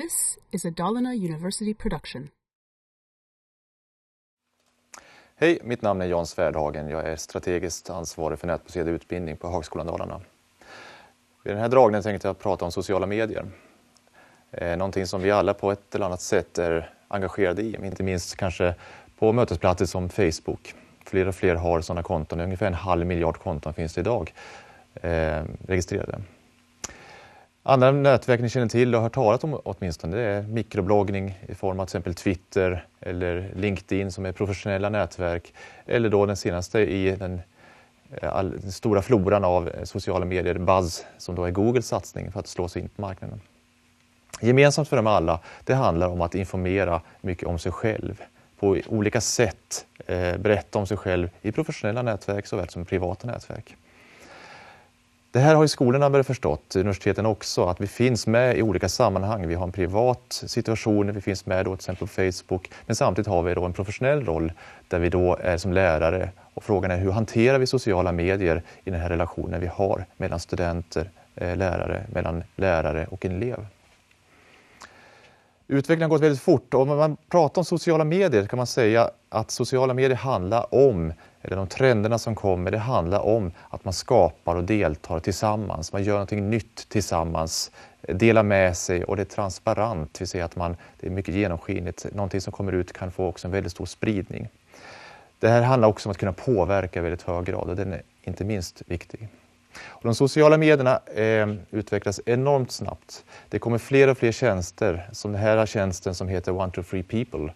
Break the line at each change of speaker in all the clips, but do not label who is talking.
This is a Dalarna University production.
Hej, mitt namn är Jan Svärdhagen. Jag är strategiskt ansvarig för nätbaserad utbildning på Högskolan Dalarna. Vid den här dragningen tänkte jag prata om sociala medier. Eh, någonting som vi alla på ett eller annat sätt är engagerade i, inte minst kanske på mötesplatser som Facebook. Fler och fler har sådana konton, ungefär en halv miljard konton finns det idag eh, registrerade. Andra nätverk ni känner till och har hört talat om åtminstone det är mikrobloggning i form av till exempel Twitter eller LinkedIn som är professionella nätverk eller då den senaste i den, eh, all, den stora floran av eh, sociala medier, Buzz, som då är Googles satsning för att slå sig in på marknaden. Gemensamt för dem alla, det handlar om att informera mycket om sig själv på olika sätt eh, berätta om sig själv i professionella nätverk såväl som privata nätverk. Det här har ju skolorna börjat förstått, universiteten också, att vi finns med i olika sammanhang. Vi har en privat situation, vi finns med då till exempel på Facebook, men samtidigt har vi då en professionell roll där vi då är som lärare. Och frågan är hur hanterar vi sociala medier i den här relationen vi har mellan studenter, eh, lärare, mellan lärare och en elev. Utvecklingen har gått väldigt fort och om man pratar om sociala medier kan man säga att sociala medier handlar om, eller de trenderna som kommer, det handlar om att man skapar och deltar tillsammans. Man gör någonting nytt tillsammans, delar med sig och det är transparent, vi ser att man, det är mycket genomskinligt. Någonting som kommer ut kan få också en väldigt stor spridning. Det här handlar också om att kunna påverka i väldigt hög grad och den är inte minst viktig. Och de sociala medierna eh, utvecklas enormt snabbt. Det kommer fler och fler tjänster, som den här tjänsten som heter One to Free People,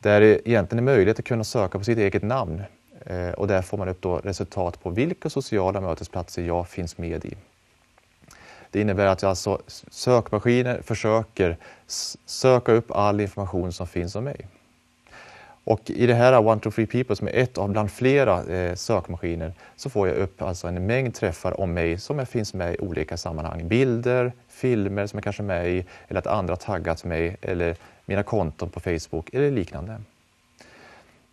där det egentligen är möjligt att kunna söka på sitt eget namn eh, och där får man upp då resultat på vilka sociala mötesplatser jag finns med i. Det innebär att alltså sökmaskiner försöker söka upp all information som finns om mig. Och i det här One to Free People som är ett av bland flera eh, sökmaskiner så får jag upp alltså en mängd träffar om mig som finns med i olika sammanhang. Bilder, filmer som jag kanske är med i eller att andra taggat mig eller mina konton på Facebook eller liknande.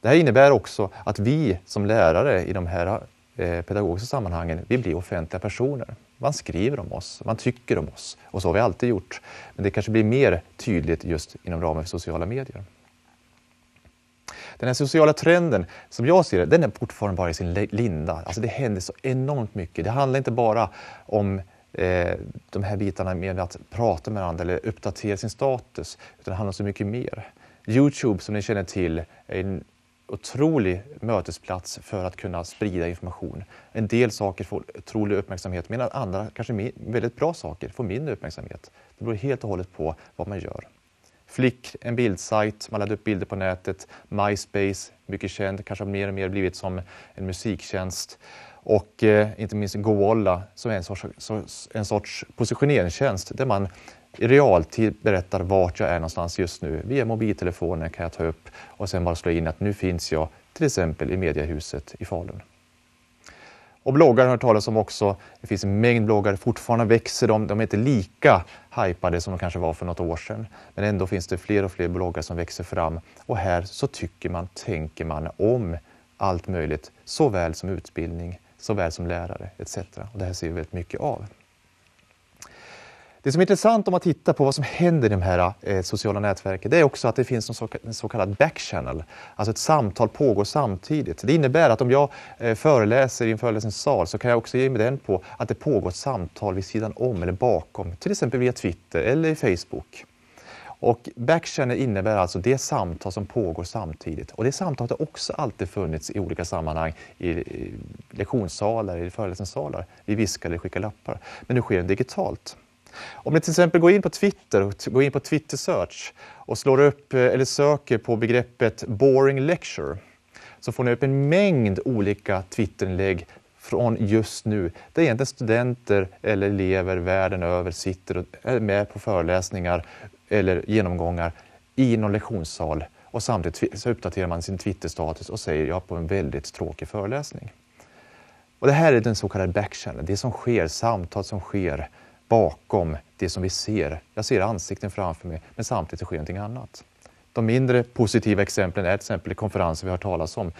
Det här innebär också att vi som lärare i de här eh, pedagogiska sammanhangen, vi blir offentliga personer. Man skriver om oss, man tycker om oss och så har vi alltid gjort. Men det kanske blir mer tydligt just inom ramen för sociala medier. Den här sociala trenden, som jag ser det, den är fortfarande bara i sin linda. Alltså det händer så enormt mycket. Det handlar inte bara om eh, de här bitarna med att prata med varandra eller uppdatera sin status, utan det handlar om så mycket mer. Youtube, som ni känner till, är en otrolig mötesplats för att kunna sprida information. En del saker får otrolig uppmärksamhet medan andra, kanske väldigt bra saker, får mindre uppmärksamhet. Det beror helt och hållet på vad man gör. Flick, en bildsajt, man laddar upp bilder på nätet. MySpace, mycket känd, kanske har mer och mer blivit som en musiktjänst. Och eh, inte minst Goalla som är en sorts, en sorts positioneringstjänst där man i realtid berättar vart jag är någonstans just nu. Via mobiltelefonen kan jag ta upp och sen bara slå in att nu finns jag till exempel i Mediahuset i Falun. Och bloggar har jag hört talas om också. Det finns en mängd bloggar, fortfarande växer de. De är inte lika hypade som de kanske var för något år sedan. Men ändå finns det fler och fler bloggar som växer fram. Och här så tycker man, tänker man om allt möjligt, såväl som utbildning, såväl som lärare etc. Och det här ser vi väldigt mycket av. Det som är intressant om man tittar på vad som händer i de här eh, sociala nätverken, det är också att det finns en så, en så kallad backchannel. Alltså ett samtal pågår samtidigt. Det innebär att om jag eh, föreläser i en föreläsningssal så kan jag också ge mig den på att det pågår ett samtal vid sidan om eller bakom, till exempel via Twitter eller i Facebook. Och backchannel innebär alltså det samtal som pågår samtidigt. Och det samtalet har också alltid funnits i olika sammanhang, i, i lektionssalar, i föreläsningssalar. Vi viskar eller skickar lappar. Men nu sker det digitalt. Om ni till exempel går in på Twitter och går in på Twitter Search och slår upp eh, eller söker på begreppet boring lecture så får ni upp en mängd olika Twitterinlägg från just nu. Där egentligen studenter eller elever världen över sitter och är med på föreläsningar eller genomgångar i någon lektionssal och samtidigt så uppdaterar man sin Twitter-status och säger jag på en väldigt tråkig föreläsning. Och det här är den så kallade backchannel, det som sker, samtal som sker bakom det som vi ser. Jag ser ansikten framför mig, men samtidigt sker någonting annat. De mindre positiva exemplen är till exempel konferenser vi har talat om,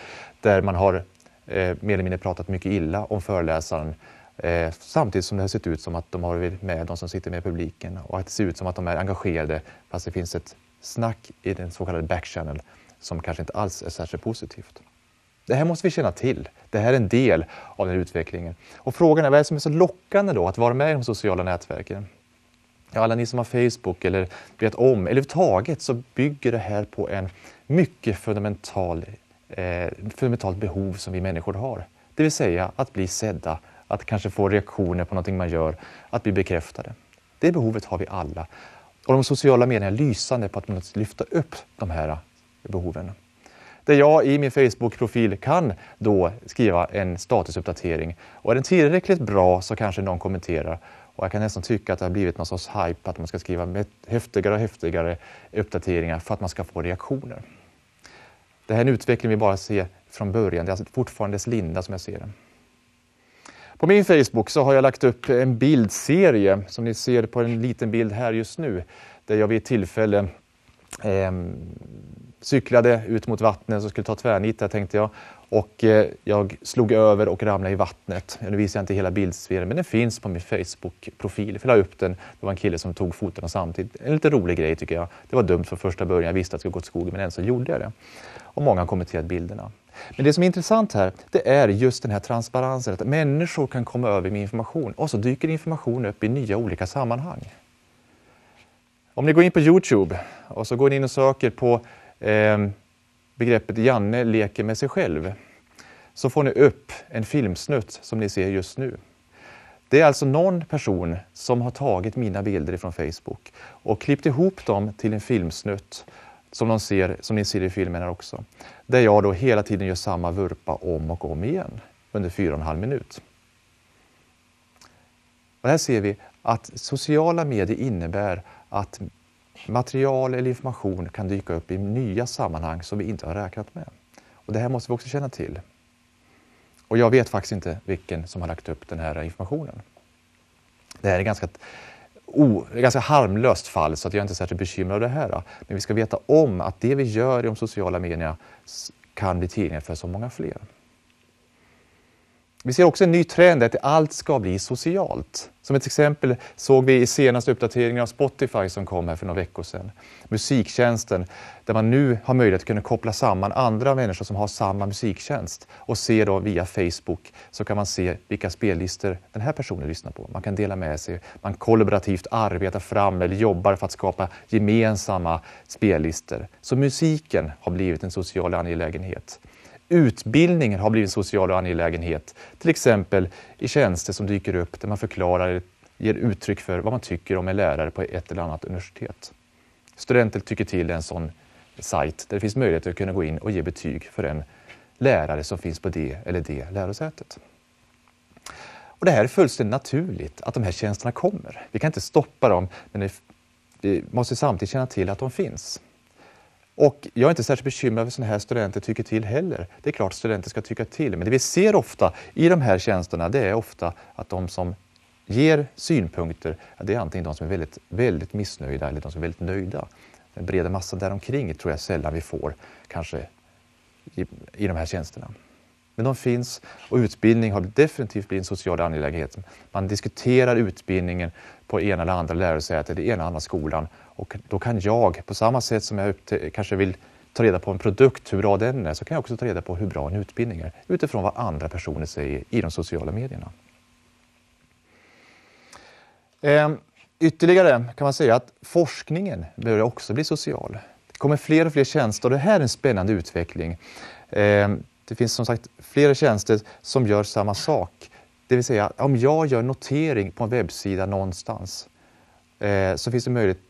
där man har eh, mer eller mindre pratat mycket illa om föreläsaren Eh, samtidigt som det har sett ut som att de har med de som sitter med i publiken och att det ser ut som att de är engagerade fast det finns ett snack i den så kallade backchannel som kanske inte alls är särskilt positivt. Det här måste vi känna till. Det här är en del av den här utvecklingen. Och frågan är vad är det som är så lockande då att vara med i de sociala nätverken? Ja, alla ni som har Facebook eller vet om, eller överhuvudtaget så bygger det här på en mycket fundamental, eh, fundamentalt behov som vi människor har. Det vill säga att bli sedda, att kanske få reaktioner på någonting man gör, att bli bekräftade. Det behovet har vi alla. Och de sociala medierna är lysande på att lyfta upp de här behoven. Där jag i min Facebook-profil kan då skriva en statusuppdatering. Och är den tillräckligt bra så kanske någon kommenterar. Och jag kan nästan tycka att det har blivit någon sorts hype att man ska skriva häftigare och häftigare uppdateringar för att man ska få reaktioner. Det här är en utveckling vi bara ser från början. Det är alltså fortfarande dess linda som jag ser den. På min Facebook så har jag lagt upp en bildserie som ni ser på en liten bild här just nu. Där jag vid ett tillfälle eh, cyklade ut mot vattnet och skulle ta tvärnit där tänkte jag. Och eh, jag slog över och ramlade i vattnet. Nu visar jag inte hela bildsfären men den finns på min Facebook-profil. Jag la upp den. Det var en kille som tog fotona samtidigt. En lite rolig grej tycker jag. Det var dumt från första början. Jag visste att det skulle gå åt skogen men ändå så gjorde jag det. Och många har kommenterat bilderna. Men det som är intressant här, det är just den här transparensen. Att människor kan komma över med information och så dyker information upp i nya olika sammanhang. Om ni går in på Youtube och så går ni in och söker på Ehm, begreppet Janne leker med sig själv så får ni upp en filmsnutt som ni ser just nu. Det är alltså någon person som har tagit mina bilder från Facebook och klippt ihop dem till en filmsnutt som, de ser, som ni ser i filmen här också. Där jag då hela tiden gör samma vurpa om och om igen under fyra och en halv minut. Och här ser vi att sociala medier innebär att material eller information kan dyka upp i nya sammanhang som vi inte har räknat med. Och Det här måste vi också känna till. Och jag vet faktiskt inte vilken som har lagt upp den här informationen. Det här är ganska o, ganska harmlöst fall så att jag är inte särskilt bekymrad över det här. Men vi ska veta om att det vi gör i de sociala medierna kan bli tillgängligt för så många fler. Vi ser också en ny trend att allt ska bli socialt. Som ett exempel såg vi i senaste uppdateringen av Spotify som kom här för några veckor sedan. Musiktjänsten, där man nu har möjlighet att kunna koppla samman andra människor som har samma musiktjänst och se då via Facebook så kan man se vilka spellistor den här personen lyssnar på. Man kan dela med sig, man kollaborativt arbetar fram eller jobbar för att skapa gemensamma spellistor. Så musiken har blivit en social angelägenhet. Utbildningen har blivit en social angelägenhet, till exempel i tjänster som dyker upp där man förklarar, ger uttryck för vad man tycker om en lärare på ett eller annat universitet. Studenter tycker till en sån sajt där det finns möjlighet att kunna gå in och ge betyg för en lärare som finns på det eller det lärosätet. Och det här är fullständigt naturligt att de här tjänsterna kommer. Vi kan inte stoppa dem, men vi måste samtidigt känna till att de finns. Och jag är inte särskilt bekymrad över sådana här studenter tycker till heller. Det är klart att studenter ska tycka till, men det vi ser ofta i de här tjänsterna det är ofta att de som ger synpunkter, det är antingen de som är väldigt, väldigt missnöjda eller de som är väldigt nöjda. Den breda massan däromkring tror jag sällan vi får kanske i, i de här tjänsterna. Men de finns och utbildning har definitivt blivit en social angelägenhet. Man diskuterar utbildningen på ena eller andra lärosätet, i ena eller andra skolan och då kan jag, på samma sätt som jag kanske vill ta reda på en produkt, hur bra den är, så kan jag också ta reda på hur bra en utbildning är utifrån vad andra personer säger i de sociala medierna. Ehm, ytterligare kan man säga att forskningen börjar också bli social. Det kommer fler och fler tjänster och det här är en spännande utveckling. Ehm, det finns som sagt flera tjänster som gör samma sak. Det vill säga, om jag gör notering på en webbsida någonstans eh, så finns det möjlighet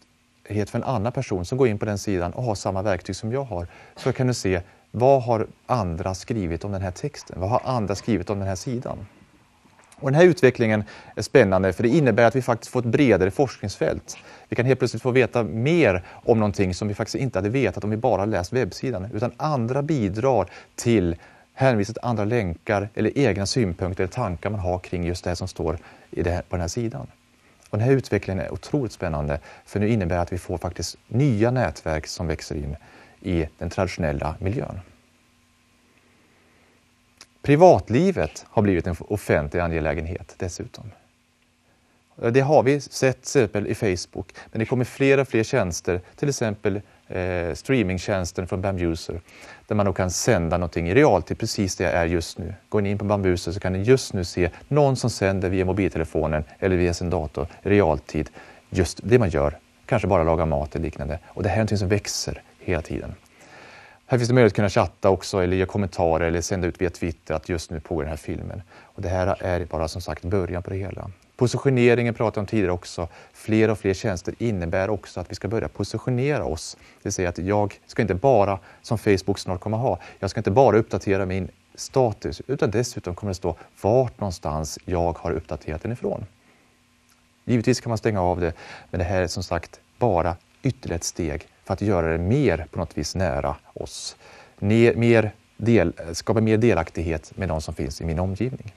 för en annan person som går in på den sidan och har samma verktyg som jag har. Så kan du se vad har andra skrivit om den här texten? Vad har andra skrivit om den här sidan? Och den här utvecklingen är spännande för det innebär att vi faktiskt får ett bredare forskningsfält. Vi kan helt plötsligt få veta mer om någonting som vi faktiskt inte hade vetat om vi bara läst webbsidan. Utan andra bidrar till hänvisa till andra länkar eller egna synpunkter eller tankar man har kring just det som står i det här, på den här sidan. Och den här utvecklingen är otroligt spännande för nu innebär att vi får faktiskt nya nätverk som växer in i den traditionella miljön. Privatlivet har blivit en offentlig angelägenhet dessutom. Det har vi sett till exempel i Facebook, men det kommer fler och fler tjänster, till exempel eh, streamingtjänsten från Bambuser, där man då kan sända någonting i realtid, precis det jag är just nu. Går ni in på Bambuser så kan ni just nu se någon som sänder via mobiltelefonen eller via sin dator i realtid, just det man gör, kanske bara laga mat eller liknande. Och det här är någonting som växer hela tiden. Här finns det möjlighet att kunna chatta också eller ge kommentarer eller sända ut via Twitter att just nu pågår den här filmen. Och det här är bara som sagt början på det hela. Positioneringen pratade jag om tidigare också. Fler och fler tjänster innebär också att vi ska börja positionera oss. Det vill säga att jag ska inte bara, som Facebook snart kommer ha, jag ska inte bara uppdatera min status utan dessutom kommer det stå vart någonstans jag har uppdaterat den ifrån. Givetvis kan man stänga av det, men det här är som sagt bara ytterligare ett steg för att göra det mer på något vis nära oss. Mer del, skapa mer delaktighet med de som finns i min omgivning.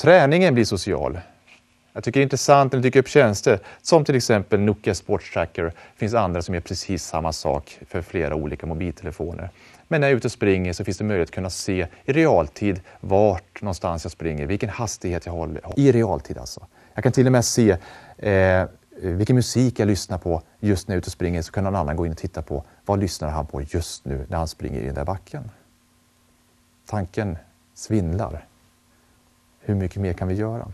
Träningen blir social. Jag tycker det är intressant när det dyker upp tjänster som till exempel Nokia Sports Tracker. Det finns andra som gör precis samma sak för flera olika mobiltelefoner. Men när jag är ute och springer så finns det möjlighet att kunna se i realtid vart någonstans jag springer, vilken hastighet jag håller. I realtid alltså. Jag kan till och med se eh, vilken musik jag lyssnar på just när jag är ute och springer så kan någon annan gå in och titta på vad lyssnar han på just nu när han springer i den där backen. Tanken svindlar. Hur mycket mer kan vi göra?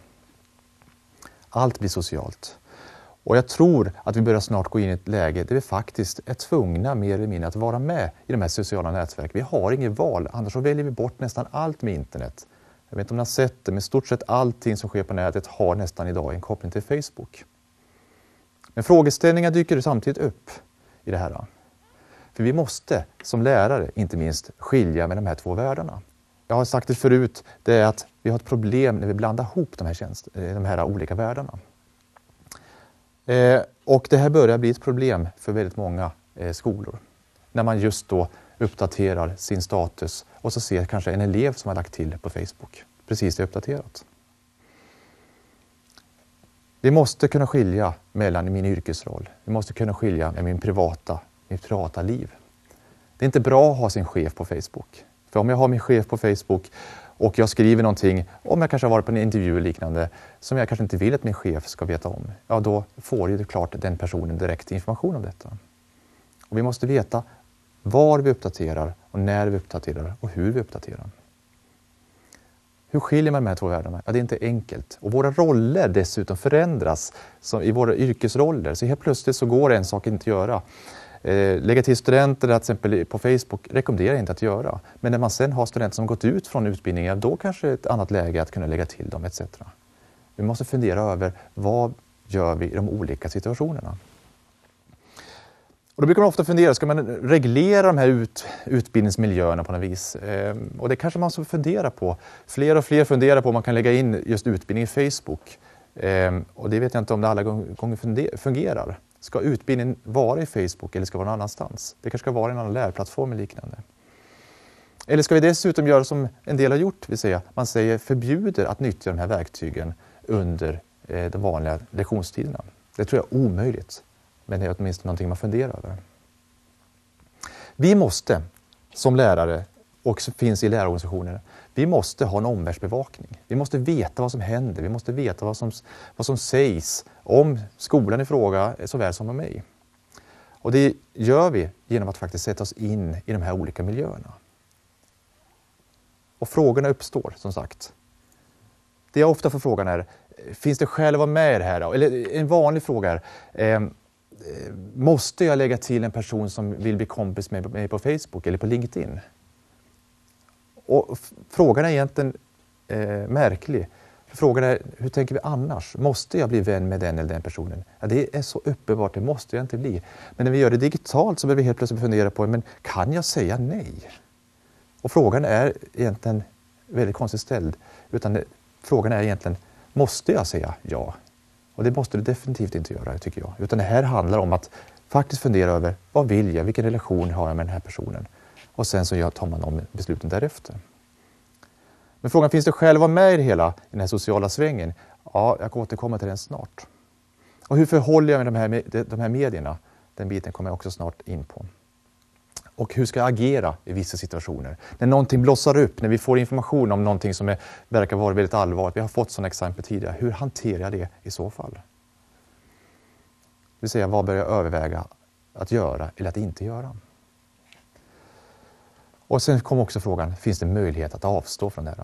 Allt blir socialt. Och jag tror att vi börjar snart gå in i ett läge där vi faktiskt är tvungna mer eller mindre att vara med i de här sociala nätverken. Vi har inget val, annars så väljer vi bort nästan allt med internet. Jag vet inte om ni har sett det, men stort sett allting som sker på nätet har nästan idag en koppling till Facebook. Men frågeställningar dyker samtidigt upp i det här. För vi måste som lärare, inte minst, skilja med de här två världarna. Jag har sagt det förut, det är att vi har ett problem när vi blandar ihop de här, tjänst, eh, de här olika världarna. Eh, och det här börjar bli ett problem för väldigt många eh, skolor. När man just då uppdaterar sin status och så ser kanske en elev som har lagt till på Facebook precis det uppdaterat. Vi måste kunna skilja mellan min yrkesroll, vi måste kunna skilja med min privata, mitt privata liv. Det är inte bra att ha sin chef på Facebook. För om jag har min chef på Facebook och jag skriver någonting, om jag kanske har varit på en intervju eller liknande, som jag kanske inte vill att min chef ska veta om, ja då får ju klart den personen direkt information om detta. Och vi måste veta var vi uppdaterar och när vi uppdaterar och hur vi uppdaterar. Hur skiljer man de här två världarna? Ja, det är inte enkelt. Och våra roller dessutom förändras i våra yrkesroller. Så helt plötsligt så går en sak inte att göra. Eh, lägga till studenter att exempel på Facebook rekommenderar jag inte att göra. Men när man sen har studenter som gått ut från utbildningen, då kanske ett annat läge att kunna lägga till dem etc. Vi måste fundera över vad gör vi i de olika situationerna? Och då brukar man ofta fundera, ska man reglera de här ut, utbildningsmiljöerna på något vis? Eh, och det kanske man ska fundera på. Fler och fler funderar på om man kan lägga in just utbildning i Facebook. Eh, och det vet jag inte om det alla gånger fungerar. Ska utbildningen vara i Facebook eller ska vara någon annanstans? Det kanske ska vara en annan lärplattform eller liknande. Eller ska vi dessutom göra som en del har gjort, vill säga man säger förbjuder att nyttja de här verktygen under eh, de vanliga lektionstiderna. Det tror jag är omöjligt, men det är åtminstone någonting man funderar över. Vi måste som lärare och som finns i lärarorganisationer, vi måste ha en omvärldsbevakning. Vi måste veta vad som händer, vi måste veta vad som, vad som sägs om skolan i fråga eh, såväl som om mig. Och det gör vi genom att faktiskt sätta oss in i de här olika miljöerna. Och frågorna uppstår som sagt. Det jag ofta får frågan är, eh, finns det skäl att vara med i det här? Eller eh, en vanlig fråga är, eh, måste jag lägga till en person som vill bli kompis med mig på Facebook eller på LinkedIn? Och frågan är egentligen eh, märklig. Frågan är, hur tänker vi annars? Måste jag bli vän med den eller den personen? Ja, det är så uppenbart, det måste jag inte bli. Men när vi gör det digitalt så behöver vi helt plötsligt fundera på, men kan jag säga nej? Och frågan är egentligen väldigt konstigt ställd. Utan frågan är egentligen, måste jag säga ja? Och det måste du definitivt inte göra, tycker jag. Utan det här handlar om att faktiskt fundera över, vad vill jag? Vilken relation har jag med den här personen? Och sen så tar man om besluten därefter. Men frågan, finns det skäl att vara med i det hela, i den här sociala svängen? Ja, jag återkomma till den snart. Och hur förhåller jag mig till de här, de här medierna? Den biten kommer jag också snart in på. Och hur ska jag agera i vissa situationer? När någonting blossar upp, när vi får information om någonting som är, verkar vara väldigt allvarligt. Vi har fått sådana exempel tidigare. Hur hanterar jag det i så fall? Det vill säga, vad bör jag överväga att göra eller att inte göra? Och sen kom också frågan, finns det möjlighet att avstå från det?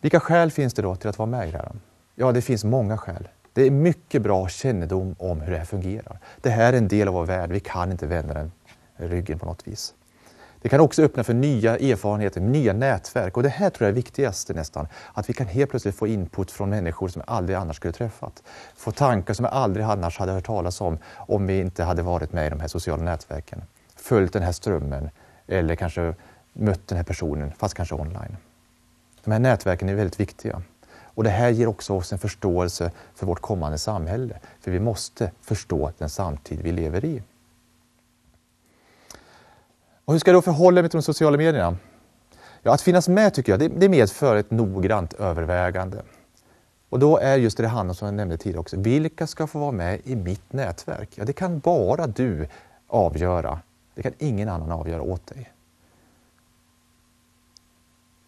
Vilka skäl finns det då till att vara med i det här? Ja, det finns många skäl. Det är mycket bra kännedom om hur det här fungerar. Det här är en del av vår värld, vi kan inte vända den ryggen på något vis. Det kan också öppna för nya erfarenheter, nya nätverk och det här tror jag är viktigaste nästan. Att vi kan helt plötsligt få input från människor som jag aldrig annars skulle träffat. Få tankar som jag aldrig annars hade hört talas om om vi inte hade varit med i de här sociala nätverken. Följt den här strömmen eller kanske mött den här personen, fast kanske online. De här nätverken är väldigt viktiga. Och det här ger också oss en förståelse för vårt kommande samhälle. För vi måste förstå den samtid vi lever i. Och hur ska jag då förhålla mig till de sociala medierna? Ja, att finnas med tycker jag, det, det medför ett noggrant övervägande. Och då är just det det handlar om, som jag nämnde tidigare också, vilka ska få vara med i mitt nätverk? Ja, det kan bara du avgöra. Det kan ingen annan avgöra åt dig.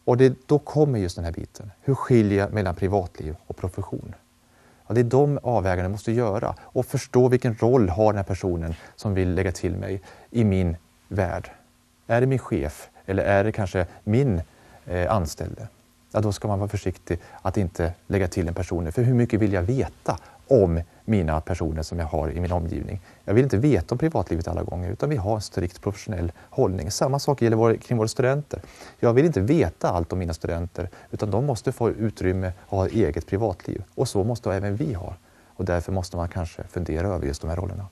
Och det, då kommer just den här biten. Hur skiljer jag mellan privatliv och profession? Ja, det är de avväganden jag måste göra och förstå vilken roll har den här personen som vill lägga till mig i min värld. Är det min chef eller är det kanske min eh, anställde? Ja, då ska man vara försiktig att inte lägga till en person. För hur mycket vill jag veta om mina personer som jag har i min omgivning. Jag vill inte veta om privatlivet alla gånger utan vi har en strikt professionell hållning. Samma sak gäller kring våra studenter. Jag vill inte veta allt om mina studenter utan de måste få utrymme och ha eget privatliv. Och så måste även vi ha. Och därför måste man kanske fundera över just de här rollerna.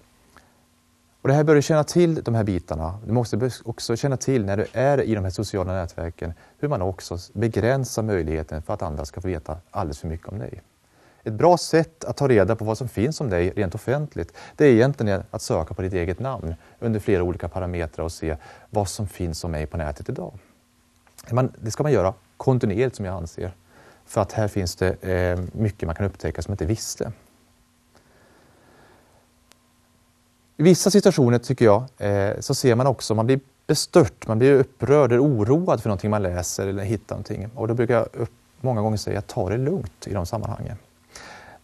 Och det här bör du känna till de här bitarna. Du måste också känna till när du är i de här sociala nätverken hur man också begränsar möjligheten för att andra ska få veta alldeles för mycket om dig. Ett bra sätt att ta reda på vad som finns om dig rent offentligt, det är egentligen att söka på ditt eget namn under flera olika parametrar och se vad som finns om mig på nätet idag. det ska man göra kontinuerligt som jag anser. För att här finns det eh, mycket man kan upptäcka som man inte visste. I vissa situationer tycker jag eh, så ser man också, man blir bestört, man blir upprörd eller oroad för någonting man läser eller hittar någonting. Och då brukar jag många gånger säga, ta det lugnt i de sammanhangen.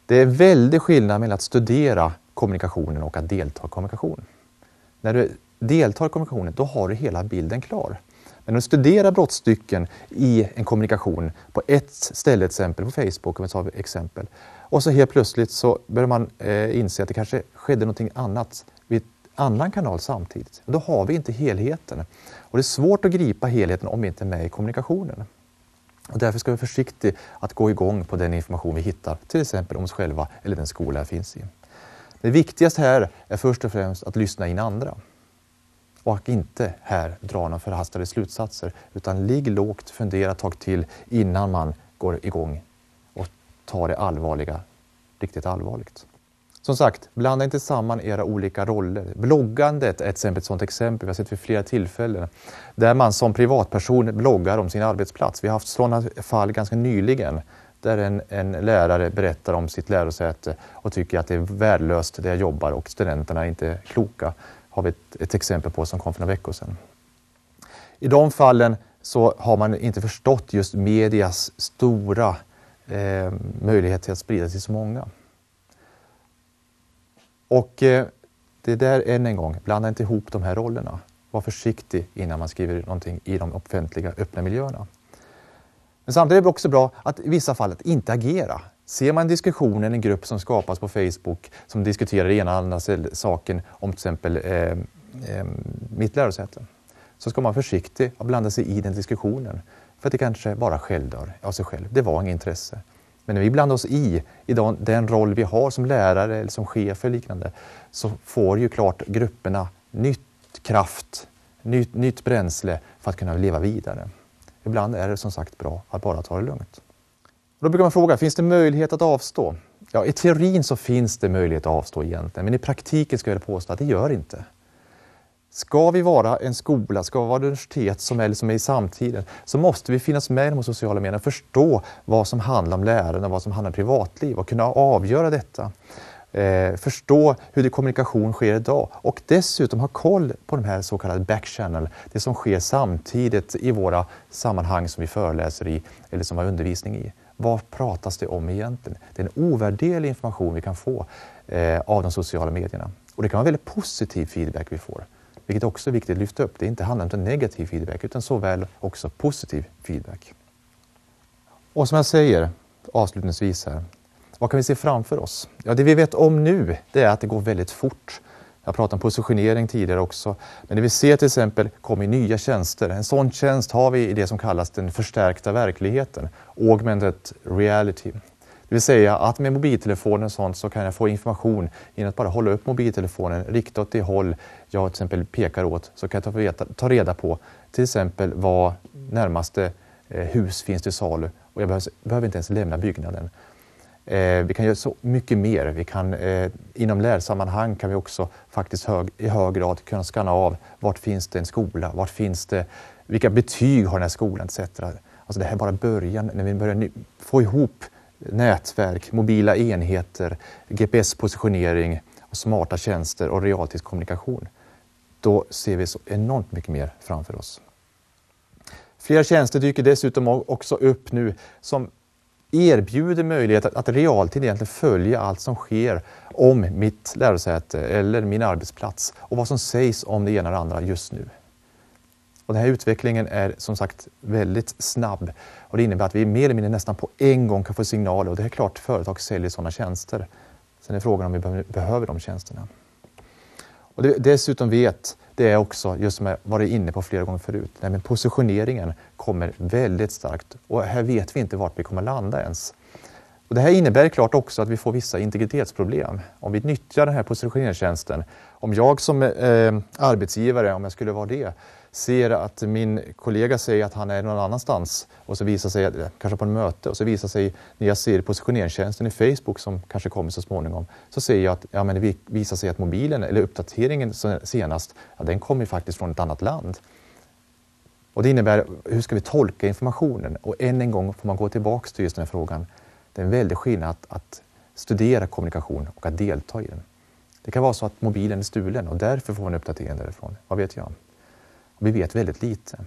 Det är väldig skillnad mellan att studera kommunikationen och att delta i kommunikation. När du deltar i kommunikationen, då har du hela bilden klar. Men när du studerar brottstycken i en kommunikation på ett ställe, till exempel på Facebook, om vi tar exempel, och så helt plötsligt så börjar man eh, inse att det kanske skedde någonting annat vid en annan kanal samtidigt. Då har vi inte helheten. Och det är svårt att gripa helheten om vi inte är med i kommunikationen. Och därför ska vi vara försiktiga att gå igång på den information vi hittar, till exempel om oss själva eller den skola jag finns i. Det viktigaste här är först och främst att lyssna in andra. Och inte här dra några förhastade slutsatser, utan ligg lågt, fundera ett tag till innan man går igång och tar det allvarliga riktigt allvarligt. Som sagt, blanda inte samman era olika roller. Bloggandet är ett, ett sådant exempel, vi har sett vid flera tillfällen, där man som privatperson bloggar om sin arbetsplats. Vi har haft sådana fall ganska nyligen där en, en, lärare berättar om sitt lärosäte och tycker att det är värdelöst där jag jobbar och studenterna är inte kloka. har vi ett, ett exempel på som kom för några veckor sedan. I de fallen så har man inte förstått just medias stora eh, möjlighet till att sprida till så många. Och eh, det där, än en gång, blanda inte ihop de här rollerna. Var försiktig innan man skriver någonting i de offentliga öppna miljöerna. Men samtidigt är det också bra att i vissa fall att inte agera. Ser man diskussionen i en grupp som skapas på Facebook som diskuterar ena eller andra saken om till exempel eh, eh, mitt lärosäte så ska man vara försiktig och blanda sig i den diskussionen. För att det kanske bara självdör av sig själv. Det var inget intresse. Men när vi blandar oss i, i den, roll vi har som lärare eller som chef eller liknande, så får ju klart grupperna nytt kraft, nytt, nytt bränsle för att kunna leva vidare. Ibland är det som sagt bra att bara ta det lugnt. Då brukar man fråga, finns det möjlighet att avstå? Ja, i teorin så finns det möjlighet att avstå egentligen, men i praktiken ska jag påstå att det gör inte. Ska vi vara en skola, ska vi vara ett universitet som är, som är i samtiden, så måste vi finnas med i de sociala medierna, förstå vad som handlar om lärande, vad som handlar om privatliv och kunna avgöra detta. eh, förstå hur det kommunikation sker idag och dessutom ha koll på de här så kallade backchannel, det som sker samtidigt i våra sammanhang som vi föreläser i eller som vi har undervisning i. Vad pratas det om egentligen? Det är en ovärderlig information vi kan få eh, av de sociala medierna. Och det kan vara väldigt positiv feedback vi får, vilket också är viktigt att lyfta upp. Det inte handlar inte om negativ feedback utan såväl också positiv feedback. Och som jag säger avslutningsvis här, vad kan vi se framför oss? Ja, det vi vet om nu det är att det går väldigt fort. Jag pratade om positionering tidigare också. Men det vi ser till exempel kommer nya tjänster. En sån tjänst har vi i det som kallas den förstärkta verkligheten, augmented reality. Det vill säga att med mobiltelefonen och sånt så kan jag få information genom att bara hålla upp mobiltelefonen, rikta åt det håll jag till exempel pekar åt, så kan jag ta, veta, ta reda på till exempel var närmaste eh, hus finns till salu och jag behöver, behöver inte ens lämna byggnaden. Eh, vi kan göra så mycket mer. Vi kan, eh, inom lärsammanhang kan vi också faktiskt hög, i hög grad kunna skanna av vart finns det en skola, vart finns det, vilka betyg har den här skolan etc. Alltså det här är bara början när vi börjar få ihop nätverk, mobila enheter, GPS-positionering, smarta tjänster och realtidskommunikation. Då ser vi så enormt mycket mer framför oss. Flera tjänster dyker dessutom också upp nu som erbjuder möjlighet att, att realtid egentligen följa allt som sker om mitt lärosäte eller min arbetsplats och vad som sägs om det ena eller andra just nu. Och den här utvecklingen är som sagt väldigt snabb och det innebär att vi mer eller mindre nästan på en gång kan få signaler och det är klart att företag säljer sådana tjänster. Sen är frågan om vi behöver de tjänsterna. Och det, dessutom vet det är också, just som jag varit inne på flera gånger förut, men positioneringen kommer väldigt starkt och här vet vi inte vart vi kommer landa ens. Och det här innebär klart också att vi får vissa integritetsproblem. Om vi nyttjar den här positioneringstjänsten, om jag som eh, arbetsgivare, om jag skulle vara det, ser att min kollega säger att han är någon annanstans och så visar sig, kanske på ett möte, och så visar sig när jag ser positioneringstjänsten i Facebook som kanske kommer så småningom, så ser jag att ja, men det visar sig att mobilen eller uppdateringen senast, ja, den kommer faktiskt från ett annat land. Och det innebär, hur ska vi tolka informationen? Och än en gång får man gå tillbaks till just den här frågan. Det är en väldig skillnad att, att studera kommunikation och att delta i den. Det kan vara så att mobilen är stulen och därför får man uppdatering därifrån. Vad vet jag? Vi vet väldigt lite.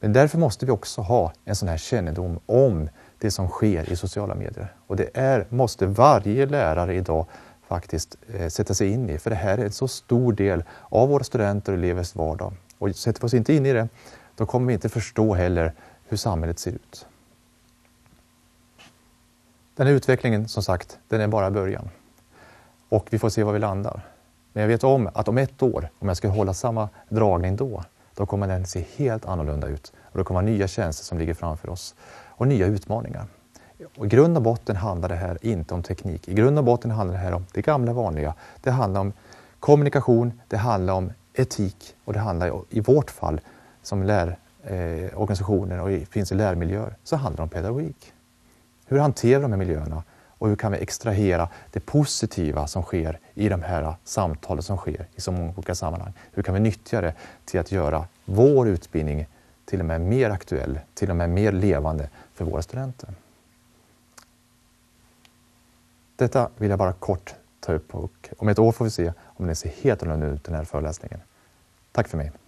Men därför måste vi också ha en sån här kännedom om det som sker i sociala medier. Och det är, måste varje lärare idag faktiskt eh, sätta sig in i, för det här är en så stor del av våra studenter och elevers vardag. Och sätter vi oss inte in i det, då kommer vi inte förstå heller hur samhället ser ut. Den här utvecklingen, som sagt, den är bara början. Och vi får se var vi landar. Men jag vet om att om ett år, om jag ska hålla samma dragning då, då kommer den se helt annorlunda ut. Och det kommer vara nya tjänster som ligger framför oss och nya utmaningar. Och I grund och botten handlar det här inte om teknik. I grund och botten handlar det här om det gamla vanliga. Det handlar om kommunikation, det handlar om etik och det handlar i vårt fall som lärorganisationer eh, och finns i lärmiljöer så handlar det om pedagogik. Hur hanterar de här miljöerna och hur kan vi extrahera det positiva som sker i de här samtalen som sker i så många olika sammanhang? Hur kan vi nyttja det till att göra vår utbildning till och med mer aktuell, till och med mer levande för våra studenter? Detta vill jag bara kort ta upp och om ett år får vi se om den ser helt annorlunda ut den här föreläsningen. Tack för mig!